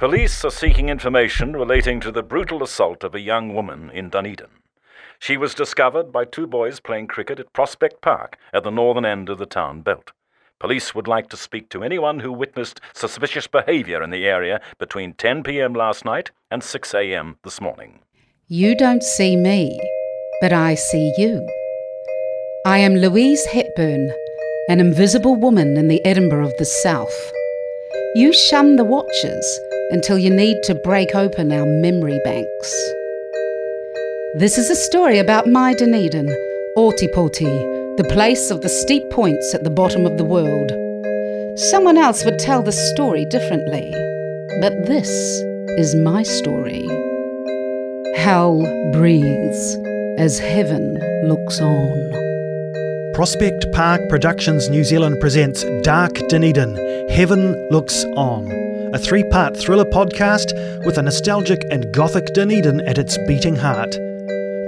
Police are seeking information relating to the brutal assault of a young woman in Dunedin. She was discovered by two boys playing cricket at Prospect Park at the northern end of the town belt. Police would like to speak to anyone who witnessed suspicious behaviour in the area between 10 pm last night and 6 am this morning. You don't see me, but I see you. I am Louise Hepburn, an invisible woman in the Edinburgh of the South. You shun the watchers until you need to break open our memory banks. This is a story about my Dunedin, Ōtepoti, the place of the steep points at the bottom of the world. Someone else would tell the story differently, but this is my story. Hell breathes as heaven looks on. Prospect Park Productions New Zealand presents Dark Dunedin Heaven Looks On, a three part thriller podcast with a nostalgic and gothic Dunedin at its beating heart.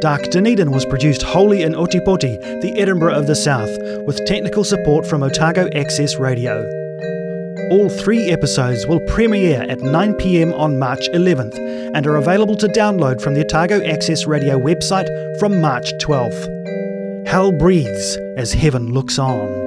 Dark Dunedin was produced wholly in Ōtepoti, the Edinburgh of the South, with technical support from Otago Access Radio. All three episodes will premiere at 9pm on March 11th and are available to download from the Otago Access Radio website from March 12th. Hell breathes as heaven looks on.